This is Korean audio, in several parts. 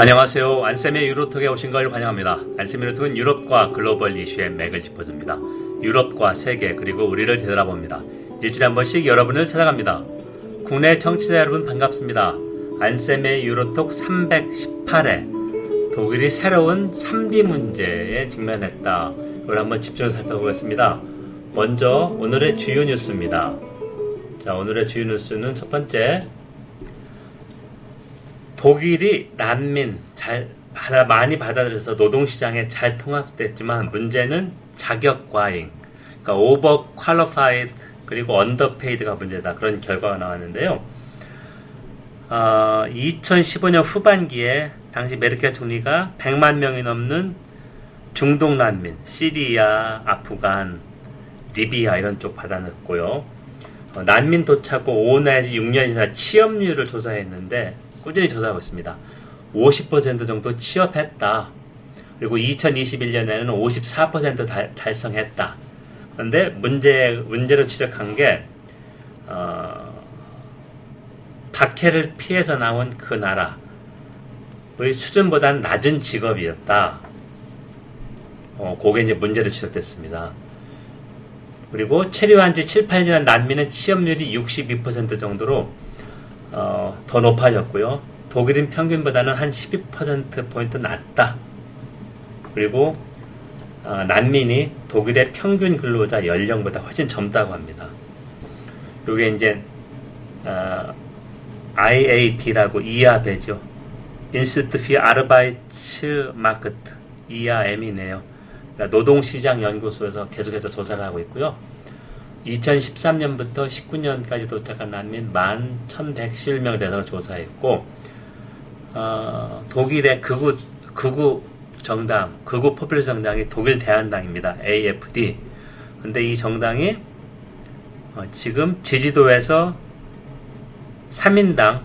안녕하세요. 안쌤의 유로톡에 오신 걸 환영합니다. 안쌤의 유로톡은 유럽과 글로벌 이슈의 맥을 짚어줍니다. 유럽과 세계 그리고 우리를 되돌아봅니다. 일주일에 한 번씩 여러분을 찾아갑니다. 국내 청취자 여러분 반갑습니다. 안쌤의 유로톡 318회 독일이 새로운 3D 문제에 직면했다. 이걸 한번 집중해서 살펴보겠습니다. 먼저 오늘의 주요 뉴스입니다. 자, 오늘의 주요 뉴스는 첫 번째 독일이 난민 잘 받아, 많이 받아들여서 노동시장에 잘 통합됐지만 문제는 자격 과잉, 그러니까 overqualified 그리고 underpaid가 문제다 그런 결과가 나왔는데요. 어, 2015년 후반기에 당시 메르켈 총리가 100만 명이 넘는 중동 난민, 시리아, 아프간, 리비아 이런 쪽 받아냈고요. 어, 난민 도착 후 5 내지 6년 이상 취업률을 조사했는데 꾸준히 조사하고 있습니다. 50% 정도 취업했다. 그리고 2021년에는 54% 달, 달성했다. 그런데 문제 문제로 지적한 게 어, 박해를 피해서 나온 그 나라의 수준보다는 낮은 직업이었다. 어, 그게 이제 문제로 지적됐습니다. 그리고 체류한 지 7, 8년 난민은 취업률이 62% 정도로 어, 더 높아졌고요. 독일인 평균보다는 한 12%포인트 낮다. 그리고 어, 난민이 독일의 평균 근로자 연령보다 훨씬 젊다고 합니다. 이게 이제 어, IAB라고 이하배죠. Institut für Arbeitsmarkt 이하엠이네요. 그러니까 노동시장 연구소에서 계속해서 조사를 하고 있고요. 2013년부터 19년까지 도착한 난민 11,111명 대상을 조사했고 어, 독일의 극우 극우 정당, 극우 포퓰리스 정당이 독일 대한당입니다. AFD. 근데 이 정당이 어, 지금 지지도에서 3인당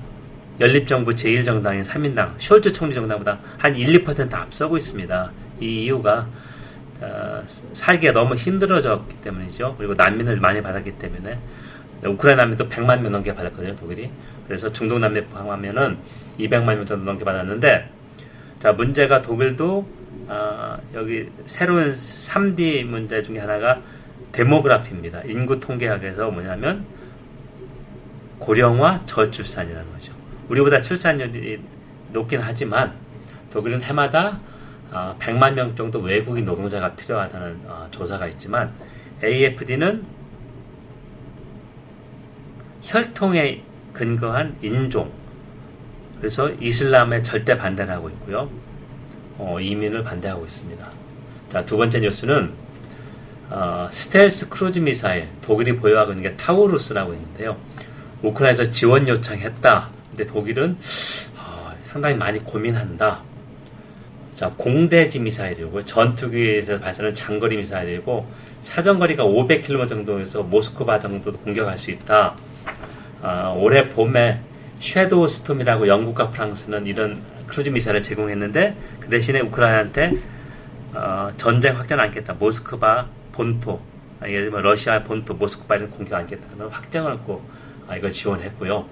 연립정부 제1정당인 3인당 숄츠 총리 정당보다 한 1, 2% 앞서고 있습니다. 이 이유가 어, 살기가 너무 힘들어졌기 때문이죠. 그리고 난민을 많이 받았기 때문에 우크라이나 난민도 100만 명 넘게 받았거든요, 독일이. 그래서 중동 난민 포함하면은 200만 명 정도 넘게 받았는데 자 문제가 독일도 어, 여기 새로운 3D 문제 중에 하나가 데모그라피입니다. 인구 통계학에서 뭐냐면 고령화 저출산이라는 거죠. 우리보다 출산율이 높긴 하지만 독일은 해마다 어, 100만 명 정도 외국인 노동자가 필요하다는 어, 조사가 있지만 AFD는 혈통에 근거한 인종 그래서 이슬람에 절대 반대를 하고 있고요. 어, 이민을 반대하고 있습니다. 자, 두 번째 뉴스는 어, 스텔스 크루즈 미사일 독일이 보유하고 있는 게 타우루스라고 있는데요. 우크라이나에서 지원 요청했다. 근데 독일은 어, 상당히 많이 고민한다. 자, 공대지 미사일이고 전투기에서 발사하는 장거리 미사일이고 사정거리가 500km 정도에서 모스크바 정도도 공격할 수 있다. 어, 올해 봄에 섀도우 스톰이라고 영국과 프랑스는 이런 크루즈 미사일을 제공했는데 그 대신에 우크라이나한테 어, 전쟁 확전 않겠다. 모스크바 본토, 아, 예를 들면 러시아 본토 모스크바를 공격 않겠다는 확정을 고 아, 이걸 지원했고요.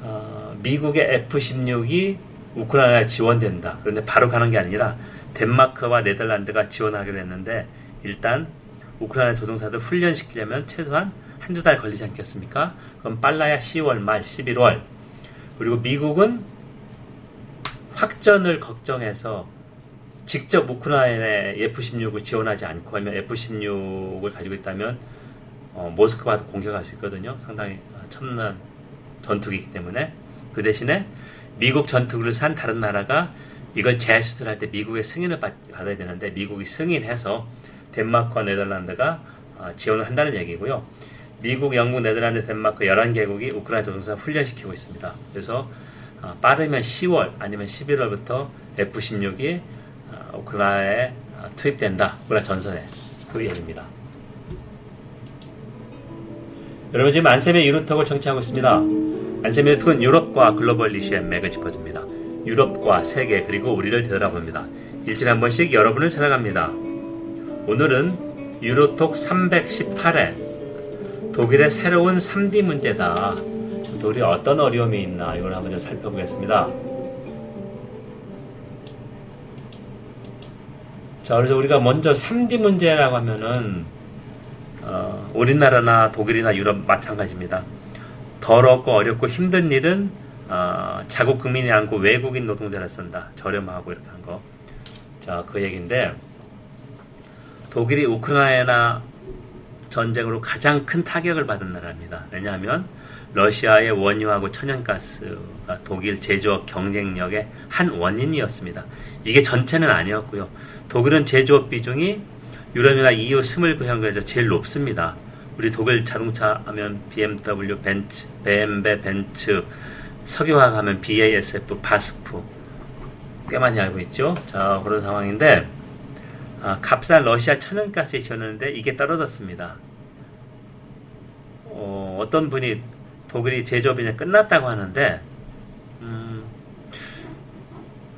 어, 미국의 F-16이 우크라이나에 지원된다. 그런데 바로 가는 게 아니라 덴마크와 네덜란드가 지원하기로 했는데 일단 우크라이나 조종사들 훈련시키려면 최소한 한두 달 걸리지 않겠습니까? 그럼 빨라야 10월 말 11월. 그리고 미국은 확전을 걱정해서 직접 우크라이나에 F-16을 지원하지 않고 하면 F-16을 가지고 있다면 어, 모스크바도 공격할 수 있거든요. 상당히 첨단 전투기이기 때문에 그 대신에 미국 전투기를 산 다른 나라가 이걸 재수술할 때 미국의 승인을 받, 아야 되는데 미국이 승인해서 덴마크와 네덜란드가 어, 지원을 한다는 얘기고요. 미국, 영국, 네덜란드, 덴마크 11개국이 우크라이나 조종사 훈련시키고 있습니다. 그래서 어, 빠르면 10월 아니면 11월부터 F-16이 어, 우크라이나에 어, 투입된다. 우크라이나 전선에 그 얘기입니다. 여러분 지금 안쌤의 유로톡을 청취하고 있습니다. 안심의 툰 유럽과 글로벌 리시엠 맥을 짚어줍니다. 유럽과 세계 그리고 우리를 되돌아봅니다. 일주일에 한 번씩 여러분을 찾아갑니다. 오늘은 유로톡 318회 독일의 새로운 3D 문제다. 독일이 어떤 어려움이 있나 이걸 한번 좀 살펴보겠습니다. 자 그래서 우리가 먼저 3D 문제라고 하면은 어, 우리나라나 독일이나 유럽 마찬가지입니다. 더럽고 어렵고 힘든 일은 어, 자국 국민이 않고 외국인 노동자를 쓴다. 저렴하고 이렇게 한 거. 자, 그 얘기인데 독일이 우크라이나 전쟁으로 가장 큰 타격을 받은 나라입니다. 왜냐하면 러시아의 원유하고 천연가스가 독일 제조업 경쟁력의 한 원인이었습니다. 이게 전체는 아니었고요. 독일은 제조업 비중이 유럽이나 EU 29형국에서 제일 높습니다. 우리 독일 자동차 하면 BMW, 벤츠, BMW, 벤츠, 석유화학 하면 BASF, 바스프 꽤 많이 알고 있죠. 자 그런 상황인데 아, 값싼 러시아 천연가스에 지었는데 이게 떨어졌습니다. 어, 어떤 분이 독일이 제조업이 이제 끝났다고 하는데 음,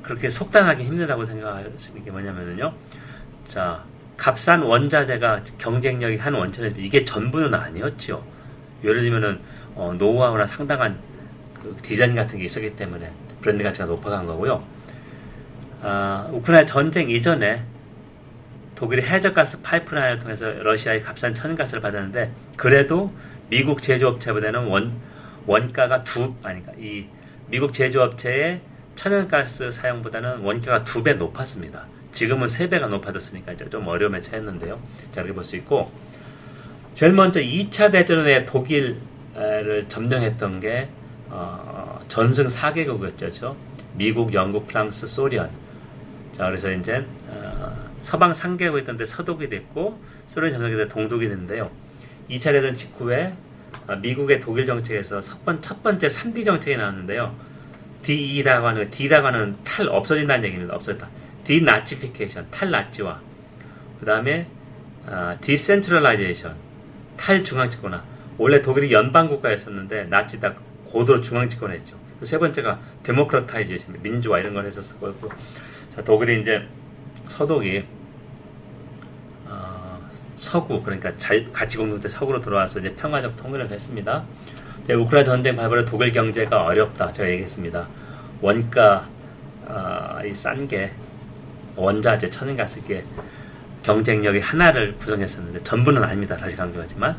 그렇게 속단하기 힘들다고 생각하시는 게 뭐냐면요. 자, 값싼 원자재가 경쟁력이 한 원천인데 이게 전부는 아니었죠. 예를 들면은 어, 노후화나 상당한 그 디자인 같은 게 있었기 때문에 브랜드 가치가 높아간 거고요. 아, 우크라이나 전쟁 이전에 독일이 해저가스 파이프라인을 통해서 러시아의 값싼 천연가스를 받았는데 그래도 미국 제조업체보다는 원 원가가 두 아니까 이 미국 제조업체의 천연가스 사용보다는 원가가 두 배 높았습니다. 지금은 세 배가 높아졌으니까 이제 좀 어려움에 처했는데요. 자 이렇게 볼 수 있고 제일 먼저 2차 대전에 독일을 점령했던 게 어, 전승 4개국이었죠. 미국, 영국, 프랑스, 소련. 자 그래서 이제 어, 서방 3개국이 있던데 서독이 됐고 소련 점령이 돼 동독이 됐는데요. 2차 대전 직후에 아, 미국의 독일 정책에서 첫, 번, 첫 번째 3D 정책이 나왔는데요. DE라고 하는, D라고 하는 탈 없어진다는 얘기입니다. 없어졌다. denazification, 탈나치화. 그 다음에 어, decentralization, 탈중앙집권화. 원래 독일이 연방국가였었는데 나치 딱 고도로 중앙집권했죠. 세 번째가 democratization, 민주화 이런 걸 했었고 자, 독일이 이제 서독이 서구 그러니까 가치 공동체 서구로 들어와서 이제 평화적 통일을 했습니다. 네, 우크라이나 전쟁 발발에 독일 경제가 어렵다 제가 얘기했습니다. 원가 어, 이싼 게 원자재 천연가스게 경쟁력이 하나를 구성했었는데 전부는 아닙니다. 다시 강조하지만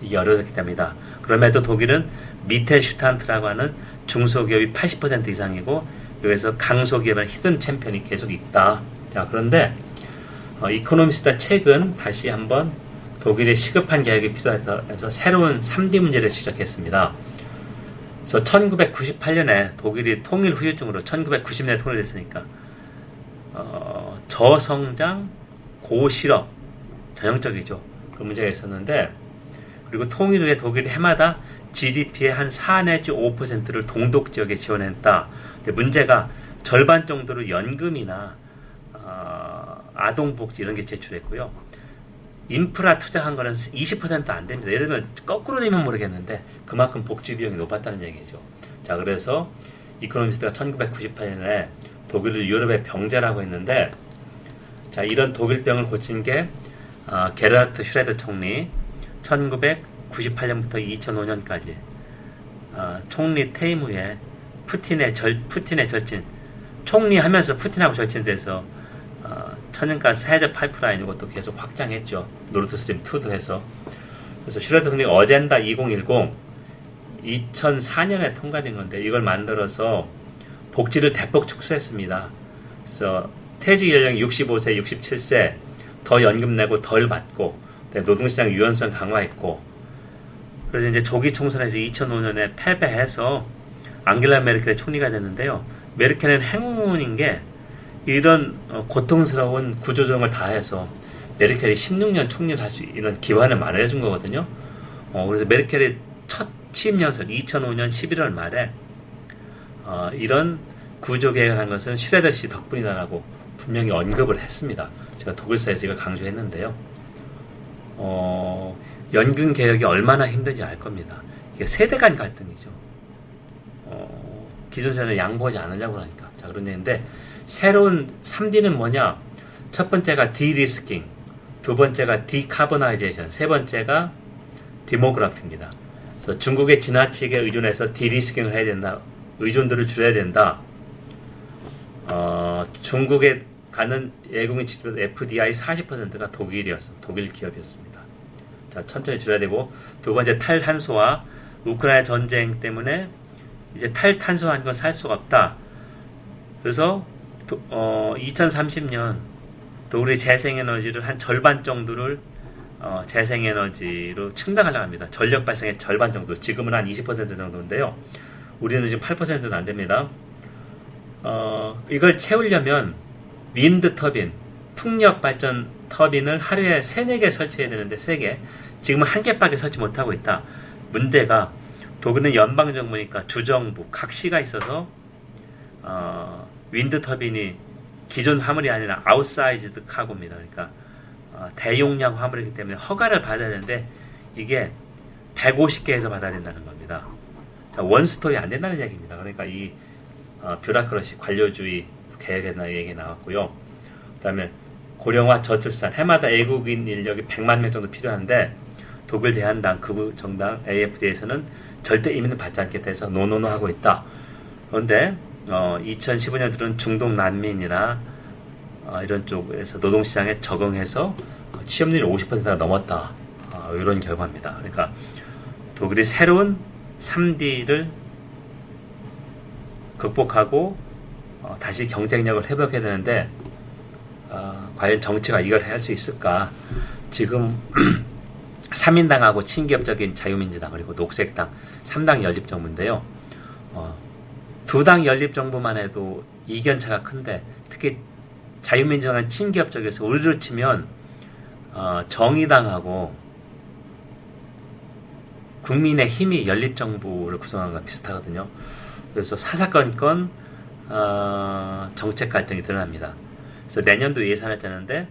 이게 어려워졌기 때문이다. 그럼에도 독일은 Mittelstand라고 하는 중소기업이 80% 이상이고 여기서 강소기업은 hidden champion이 계속 있다. 자 그런데 어, 이코노미스트 책은 다시 한번 독일의 시급한 개혁이 필요해서 해서 새로운 3D 문제를 지적했습니다. 그래서 1998년에 독일이 통일 후유증으로 1990년에 통일됐으니까 어, 저성장, 고실업, 전형적이죠. 그 문제가 있었는데 그리고 통일 후에 독일이 해마다 GDP의 한 4 내지 5%를 동독 지역에 지원했다. 문제가 절반 정도로 연금이나 아동복지 이런 게 제출했고요. 인프라 투자한 거는 20%안 됩니다. 예를 들면 거꾸로 되면 모르겠는데 그만큼 복지 비용이 높았다는 얘기죠. 자, 그래서 이코노미스트가 1998년에 독일을 유럽의 병자라고 했는데 자, 이런 독일병을 고친 게 어, 게르하르트 슈뢰더 총리 1998년부터 2005년까지 어, 총리 퇴임 후에 푸틴의 절 푸틴의 절친 총리 하면서 푸틴하고 절친돼서 어, 천연가스 해저 파이프라인 이것도 계속 확장했죠. 노르트 스트림 2도 해서. 그래서 슈레드 총리 어젠다 2010 2004년에 통과된 건데 이걸 만들어서 복지를 대폭 축소했습니다. 그래서 퇴직 연령이 65세, 67세 더 연금 내고 덜 받고 노동시장 유연성 강화했고 그래서 이제 조기 총선에서 2005년에 패배해서 앙겔라 메르켈의 총리가 됐는데요. 메르켈은 행운인 게 이런 어, 고통스러운 구조조정을 다 해서 메르켈이 16년 총리를 할 수 있는 기반을 마련해 준 거거든요. 어, 그래서 메르켈의 첫 취임 연설 2005년 11월 말에 어, 이런 구조 개혁을 한 것은 슈레더 씨 덕분이다라고 분명히 언급을 했습니다. 제가 독일사에서 이걸 강조했는데요. 어, 연금 개혁이 얼마나 힘든지 알 겁니다. 이게 세대 간 갈등이죠. 어, 기존 세대는 양보하지 않으려고 하니까. 자, 그런 얘기인데, 새로운 3D는 뭐냐? 첫 번째가 derisking, 두 번째가 decarbonization, 세 번째가 demography입니다. 그래서 중국에 지나치게 의존해서 derisking을 해야 된다. 의존도를 줄여야 된다. 어, 중국의 가는 외국인 지표 FDI 40%가 독일이었어. 독일 기업이었습니다. 자, 천천히 줄여야 되고 두 번째 탈탄소화 우크라이나 전쟁 때문에 이제 탈탄소한 건 살 수가 없다. 그래서 도, 어, 2030년 독일이 재생에너지를 한 절반 정도를 어, 재생에너지로 충당하려고 합니다. 전력 발생의 절반 정도. 지금은 한 20% 정도인데요. 우리는 지금 8%는 안 됩니다. 어, 이걸 채우려면 윈드 터빈, 풍력 발전 터빈을 하루에 3, 4개 설치해야 되는데 3개. 지금은 한 개밖에 설치 못하고 있다. 문제가 독일은 연방정부니까 주정부, 각 시가 있어서 어, wind turbine이 기존 화물이 아니라 outsized cargo입니다. 그러니까 어, 대용량 화물이기 때문에 허가를 받아야 되는데 이게 150개에서 받아야 된다는 겁니다. 자, 원스톱이 안 된다는 얘기입니다. 그러니까 이 어, bureaucracy 관료주의 나 얘기 나왔고요. 그다음에 고령화 저출산 해마다 외국인 인력이 100만 명 정도 필요한데 독일 대한당 극우 정당 AFD에서는 절대 이민을 받지 않겠다 해서 노노노 하고 있다. 그런데 어, 2015년 들은 중동 난민이나 어, 이런 쪽에서 노동시장에 적응해서 취업률이 50%가 넘었다. 어, 이런 결과입니다. 그러니까 독일이 새로운 3D를 극복하고 어, 다시 경쟁력을 회복해야 되는데 어, 과연 정치가 이걸 할 수 있을까? 지금 3인당하고 친기업적인 자유민주당 그리고 녹색당 3당 연립정부인데요. 어, 두당 연립정부만 해도 이견차가 큰데 특히 자유민주당은 친기업적에서 우리로 치면 어, 정의당하고 국민의 힘이 연립정부를 구성한 것 비슷하거든요. 그래서 사사건건 어, 정책 갈등이 드러납니다. 그래서 내년도 예산을 짜는데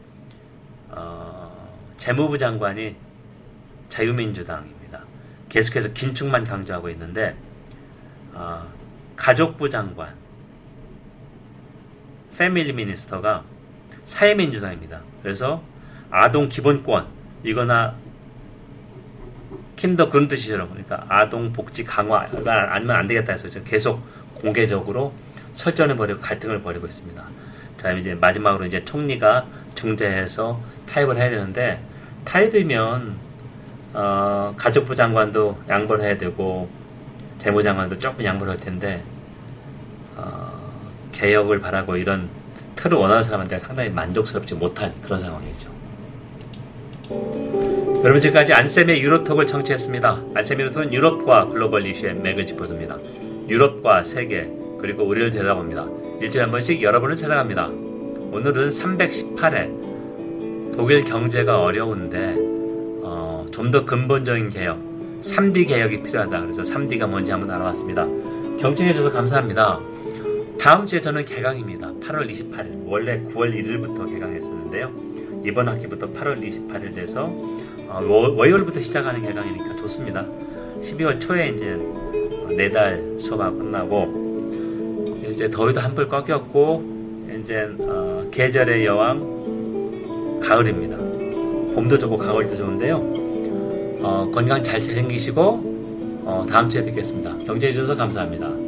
어, 재무부 장관이 자유민주당입니다. 계속해서 긴축만 강조하고 있는데 어, 가족부 장관 패밀리 미니스터가 사회민주당입니다. 그래서 아동 기본권 이거나 킨더 그런 뜻이죠. 그러니까 아동 복지 강화가 아니면 안 되겠다 해서 계속 공개적으로 설전을 벌이고 갈등을 벌이고 있습니다. 자 이제 마지막으로 이제 총리가 중재해서 타협을 해야 되는데 타협이면 어, 가족부 장관도 양보를 해야 되고 재무장관도 조금 양보를 할 텐데 어, 개혁을 바라고 이런 틀을 원하는 사람한테 상당히 만족스럽지 못한 그런 상황이죠. 여러분 지금까지 안쌤의 유로톡을 청취했습니다. 안쌤의 유로톡은 유럽과 글로벌 이슈의 맥을 짚어줍니다. 유럽과 세계 그리고 우리를 들여다봅니다. 일주일에 한 번씩 여러분을 찾아갑니다. 오늘은 318회 독일 경제가 어려운데 어, 좀 더 근본적인 개혁 3D 개혁이 필요하다. 그래서 3D가 뭔지 한번 알아봤습니다. 경청해 주셔서 감사합니다. 다음 주에 저는 개강입니다. 8월 28일. 원래 9월 1일부터 개강했었는데요. 이번 학기부터 8월 28일 돼서 어, 월요일부터 시작하는 개강이니까 좋습니다. 12월 초에 이제 네달 수업하고 끝나고 이제 더위도 한풀 꺾였고 이제 어, 계절의 여왕 가을입니다. 봄도 좋고 가을도 좋은데요. 어, 건강 잘 챙기시고 어, 다음 주에 뵙겠습니다. 경제해 주셔서 감사합니다.